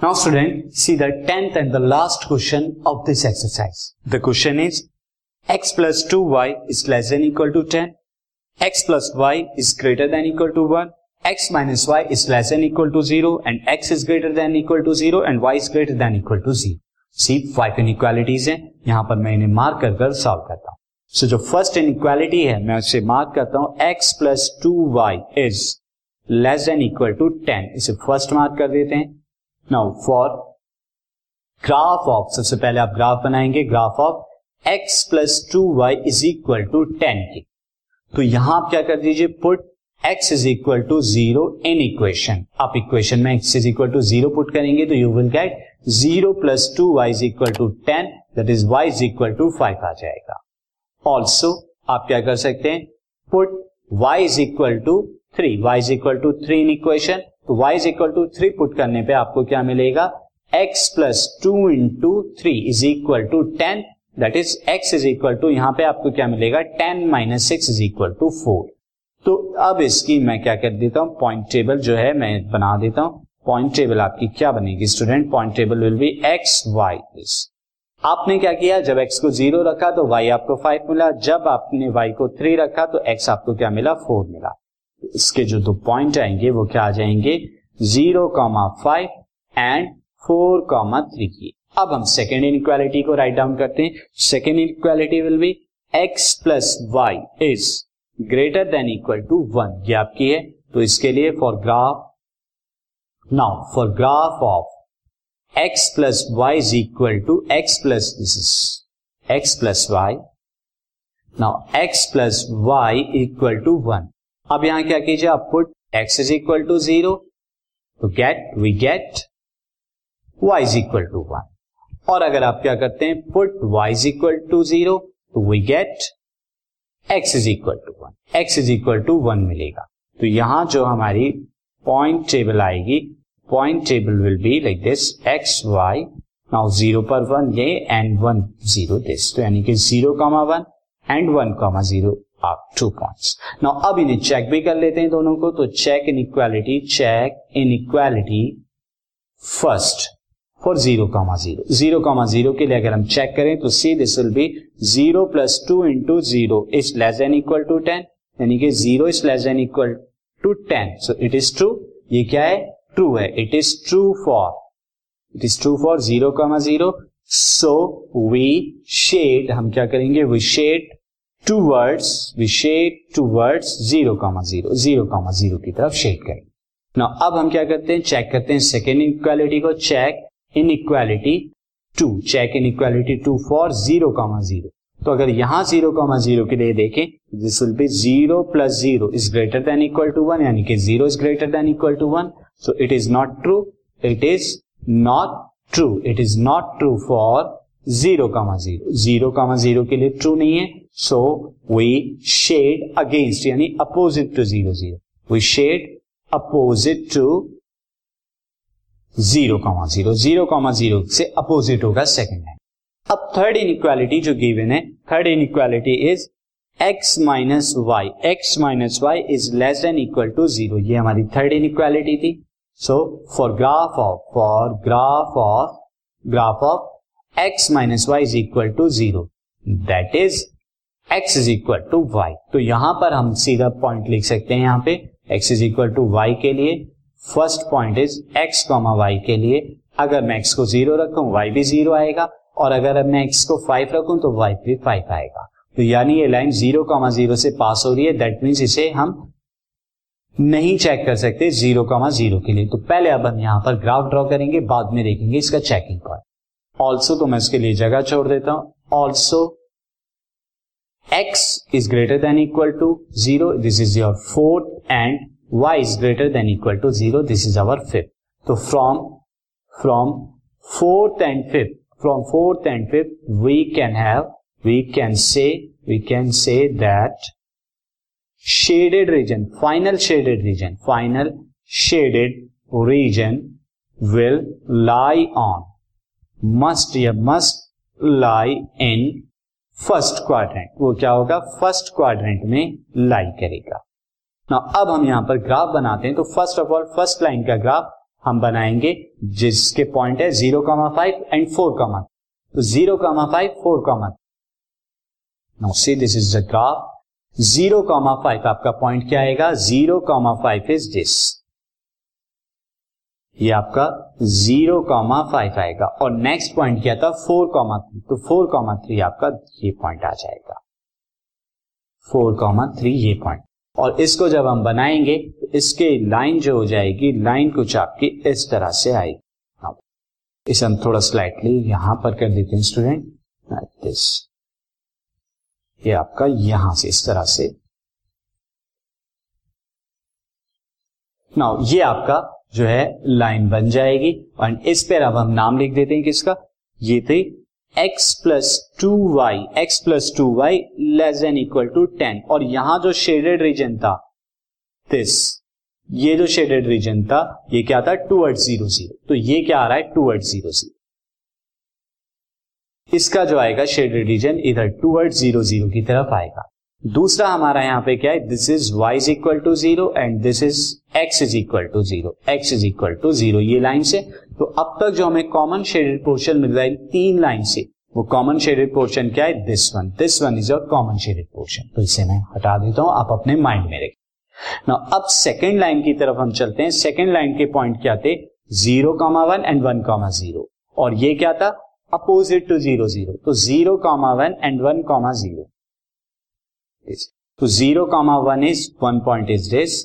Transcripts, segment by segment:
Now student, see the tenth and the last question of this exercise. The question is x plus 2y is less than equal to 10, x plus y is greater than equal to 1, x minus y is less than equal to 0 and x is greater than equal to 0 and y is greater than equal to 0. C five हैं यहाँ पर मैं इन्हें mark कर कर solve करता हूँ so so, जो फ़र्स्ट इनइक्वालिटी है मैं उसे मार्क करता हूँ x plus two y is less than equal to ten इसे फ़र्स्ट मार्क कर देते हैं नाउ फॉर ग्राफ ऑफ़ सबसे पहले आप ग्राफ बनाएँगे graph of x plus two y is equal to ten की तो यहाँ आप क्या कर दीजिए put x is equal to zero in equation आप इक्वेशन में x is equal to zero put करेंगे तो you will get zero plus two y is equal to ten that is y is equal to five आ जाएगा. Also आप क्या कर सकते हैं put y is equal to three y is equal to three in equation तो y is equal to three put करने पे आपको क्या मिलेगा? x plus two into three is equal to ten that is x is equal to यहाँ पे आपको क्या मिलेगा? Ten minus six is equal to four तो अब इसकी मैं क्या कर देता हूँ? पॉइंट टेबल जो है, मैं बना देता हूँ। पॉइंट टेबल आपकी क्या बनेगी student point table will be x y this आपने क्या किया? जब x को ज़ीरो रखा तो y आपको फाइव मिला। जब आपने y को थ्री रखा तो x आपको क्या मिला? फोर मिला। इसके जो दो पॉइंट आएँगे, वो क्या आ जाएँगे? Zero comma five and four comma three की अब हम सेकेंड इनक्वालिटी को राइट डाउन करते हैं। Second inequality will be x plus y is greater than equal to one ये आपकी है। तो इसके लिए for graph now for graph of x plus y is equal to x plus this is x plus y now x plus y equal to one अब यहाँ क्या कीजिए, आप put x is equal to zero तो get we get y is equal to one और अगर आप क्या करते हैं put y is equal to zero तो we get x is equal to one x is equal to one मिलेगा। तो यहाँ जो हमारी पॉइंट टेबल आएगी point table will be like this x y now zero पर वन ये and one zero this तो यानी कि zero comma one and one comma zero आप टू पॉइंट्स नाउ अब इन्हें चेक भी कर लेते हैं दोनों को तो check in equality check in equality first for zero comma zero zero comma zero के लिए अगर हम चेक करें तो see this will be zero plus two into zero is less than equal to ten यानी कि zero is less than equal to ten so it is true ये क्या है? ट्रू है. It is true for it is true for zero comma zero so we shade हम क्या करेंगे? We shade towards, we shade towards, zero comma zero zero comma zero की तरफ़ shade करेंगे ना अब हम क्या करते हैं? चेक करते हैं सेकेंड इक्वालिटी को। Check in equality two check in equality two for zero comma zero. तो अगर यहाँ ज़ीरो कॉमा ज़ीरो के लिए देखें this will be zero plus zero is greater than equal to one यानी कि zero is greater than equal to one so it is not true it is not true it is not true for zero comma zero. Zero comma zero के लिए true नहीं है। So we shade against यानी opposite to zero zero we shade opposite to zero comma zero zero comma zero से opposite होगा second है अब third inequality जो गिवन है third inequality is x minus y x minus y is less than equal to zero ये हमारी third inequality थी. So for graph of for graph of graph of x minus y is equal to zero that is x is equal to y तो यहाँ पर हम सीधा point लिख सकते हैं यहाँ पे। X is equal to y के लिए। First point is x comma y के लिए। अगर मैं एक्स को ज़ीरो रखूँ वाई भी ज़ीरो आएगा। और अगर मैं एक्स को फाइव रखूँ तो वाई भी फाइव आएगा। तो यानी ये लाइन ज़ीरो कॉमा ज़ीरो से पास हो रही है। दैट मीन्स इसे हम नहीं चेक कर सकते ज़ीरो कॉमा ज़ीरो के लिए। तो पहले अब हम यहाँ पर ग्राफ ड्रॉ करेंगे, बाद में देखेंगे इसका चेकिंग पॉइंट ऑल्सो तो मैं इसके लिए जगह छोड़ देता हूँ। Also x is greater than equal to 0, this is your fourth, and y is greater than equal to 0, this is our fifth. So from, from fourth and fifth, from fourth and fifth, we can have, we can say, we can say that shaded region, final shaded region, final shaded region will lie on, must, yeah, must lie in first quadrant वो क्या होगा? First quadrant में लाई करेगा। ना अब हम यहाँ पर ग्राफ बनाते हैं तो first of all, first line का ग्राफ हम बनाएँगे, जिसके पॉइंट है zero comma five and four comma. तो zero comma five, four comma. Now see this is the graph zero comma five, आपका पॉइंट क्या आएगा? Zero comma five is this ये आपका ज़ीरो कॉमा फाइव आएगा। और नेक्स्ट पॉइंट क्या था? Four comma three. तो फोर कॉमा थ्री आपका ये पॉइंट आ जाएगा। फोर कॉमा थ्री ये पॉइंट और इसको जब हम बनाएँगे तो इसके लाइन जो हो जाएगी लाइन कुछ आपकी इस तरह से आएगी। इसे हम थोड़ा स्लाइटली यहाँ पर कर देते हैं स्टूडेंट दिस ये आपका यहाँ से इस तरह से। नाउ ये आपका जो है लाइन बन जाएगी। और इस पर अब हम नाम लिख देते हैं किसका? ये थे x plus two y x plus two y less than equal to ten और यहाँ जो शेडेड रीजन था दिस ये जो शेडेड रीजन था, ये क्या था? टूवर्ड ज़ीरो ज़ीरो तो ये क्या आ रहा है? टूवर्ड ज़ीरो ज़ीरो इसका जो आएगा शेडेड रीजन इधर टूवर्ड ज़ीरो ज़ीरो की तरफ़ आएगा। दूसरा हमारा यहाँ पे क्या है? This is y is equal to zero and this is x is equal to zero x is equal to zero ये लाइन से। तो अब तक जो हमें कॉमन शेडेड पोर्शन मिल रहा है तीन लाइन से। वो कॉमन शेडेड पोर्शन क्या है? This one this one is your common shaded portion तो इसे मैं हटा देता हूँ। आप अपने माइंड में रखें ना अब सेकेंड लाइन की तरफ़ हम चलते हैं। सेकेंड लाइन के पॉइंट क्या थे? Zero comma one and one comma zero और ये क्या था? अपोजिट टू ज़ीरो ज़ीरो तो zero comma one and one comma zero तो zero comma one is one point is this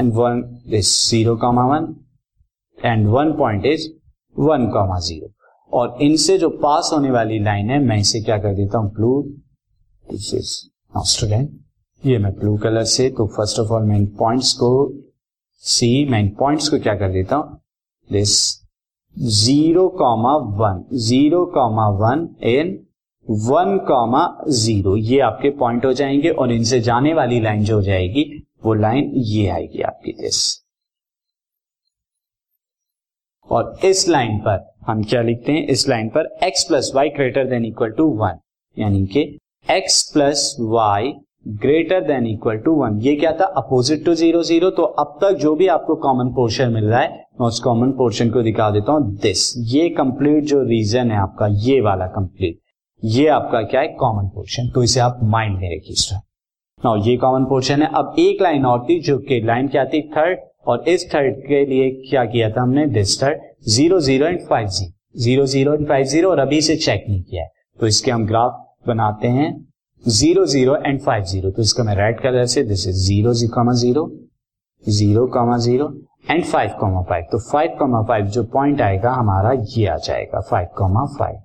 and one this zero comma one and one point is one comma zero और इनसे जो पास होने वाली line है, मैं इसे क्या कर देता हूँ ब्लू दिस इज़ स्टूडेंट ये मैं ब्लू कलर से तो फ़र्स्ट ऑफ़ ऑल मैं इन पॉइंट्स को सी मैं इन पॉइंट्स को क्या कर देता हूँ this zero comma one zero comma one and one comma zero. ये आपके पॉइंट हो जाएँगे और इनसे जाने वाली लाइन जो हो जाएगी, वो लाइन ये आएगी आपकी दिस और इस लाइन पर हम क्या लिखते हैं? इस लाइन पर x plus y greater than equal to one यानी कि x plus y greater than equal to one ये क्या था? अपोजिट टू ज़ीरो ज़ीरो तो अब तक जो भी आपको कॉमन पोर्शन मिल रहा है, मैं उस कॉमन पोर्शन को दिखा देता हूँ। दिस ये कंप्लीट जो रीजन है आपका, ये वाला कंप्लीट ये आपका क्या है? कॉमन पोर्शन तो इसे आप माइंड में रखिए नाउ ये कॉमन पोर्शन है। अब एक लाइन और थी जो कि लाइन क्या थी? थर्ड और इस थर्ड के लिए क्या किया था हमने? This third zero zero and five zero zero zero and five zero और अभी से चेक नहीं किया है। तो इसके हम ग्राफ बनाते हैं। Zero zero and five zero तो इसका मैं रेड कलर से this is zero comma zero zero comma zero and five comma five तो फाइव कॉमा फाइव जो पॉइंट आएगा, हमारा ये आ जाएगा। फाइव कॉमा फाइव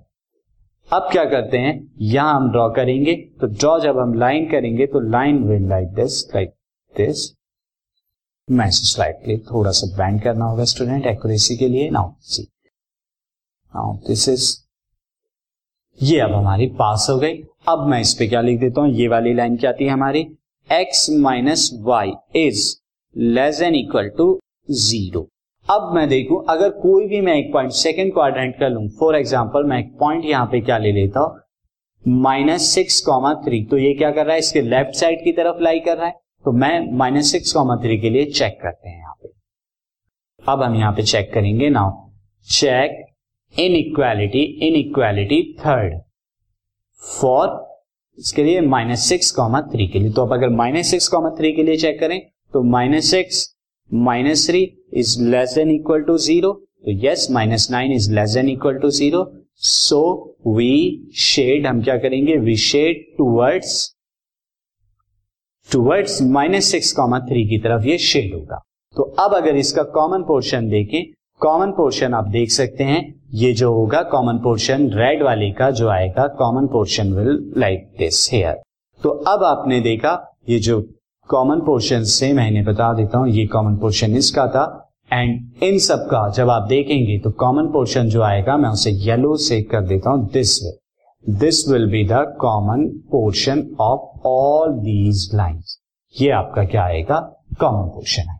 अब क्या करते हैं? यहाँ हम ड्रॉ करेंगे तो ड्रॉ जब हम लाइन करेंगे तो line will like this like this मैं स्लाइटली थोड़ा सा बैंड करना होगा स्टूडेंट एक्यूरेसी के लिए. Now see now this is ये अब हमारी पास हो गई. अब मैं इस पे क्या लिख देता हूँ? ये वाली लाइन क्या आती है हमारी? x minus y is less than equal to zero अब मैं देखूँ, अगर कोई भी मैं एक पॉइंट सेकेंड क्वाड्रेंट कर लू फॉर एग्ज़ाम्पल मैं एक पॉइंट यहाँ पे क्या ले लेता हूँ? माइनस सिक्स कॉमा थ्री तो ये क्या कर रहा है? इसके लेफ़्ट साइड की तरफ़ लाई कर रहा है। तो मैं माइनस सिक्स कॉमा थ्री के लिए चेक करते हैं यहाँ पे। अब हम यहाँ पे चेक करेंगे now check in equality in equality third for इसके लिए माइनस सिक्स कॉमा थ्री के लिए। तो अब अगर माइनस सिक्स कॉमा थ्री के लिए चेक करें तो minus six minus three is less than equal to zero तो yes minus nine is less than equal to zero. So we shade हम क्या करेंगे? We shade towards towards minus six comma three की तरफ़ ये shade होगा। तो अब अगर इसका कॉमन पोर्शन देखें कॉमन पोर्शन आप देख सकते हैं, ये जो होगा कॉमन पोर्शन रेड वाले का जो आएगा common portion will like this here तो अब आपने देखा, ये जो कॉमन पोर्शन से मैंने बता देता हूँ, ये कॉमन पोर्शन इसका था। एंड इन सब का जब आप देखेंगे तो कॉमन पोर्शन जो आएगा, मैं उसे येलो से कर देता हूँ this will this will be the common portion of all these lines ये आपका क्या आएगा? कॉमन पोर्शन है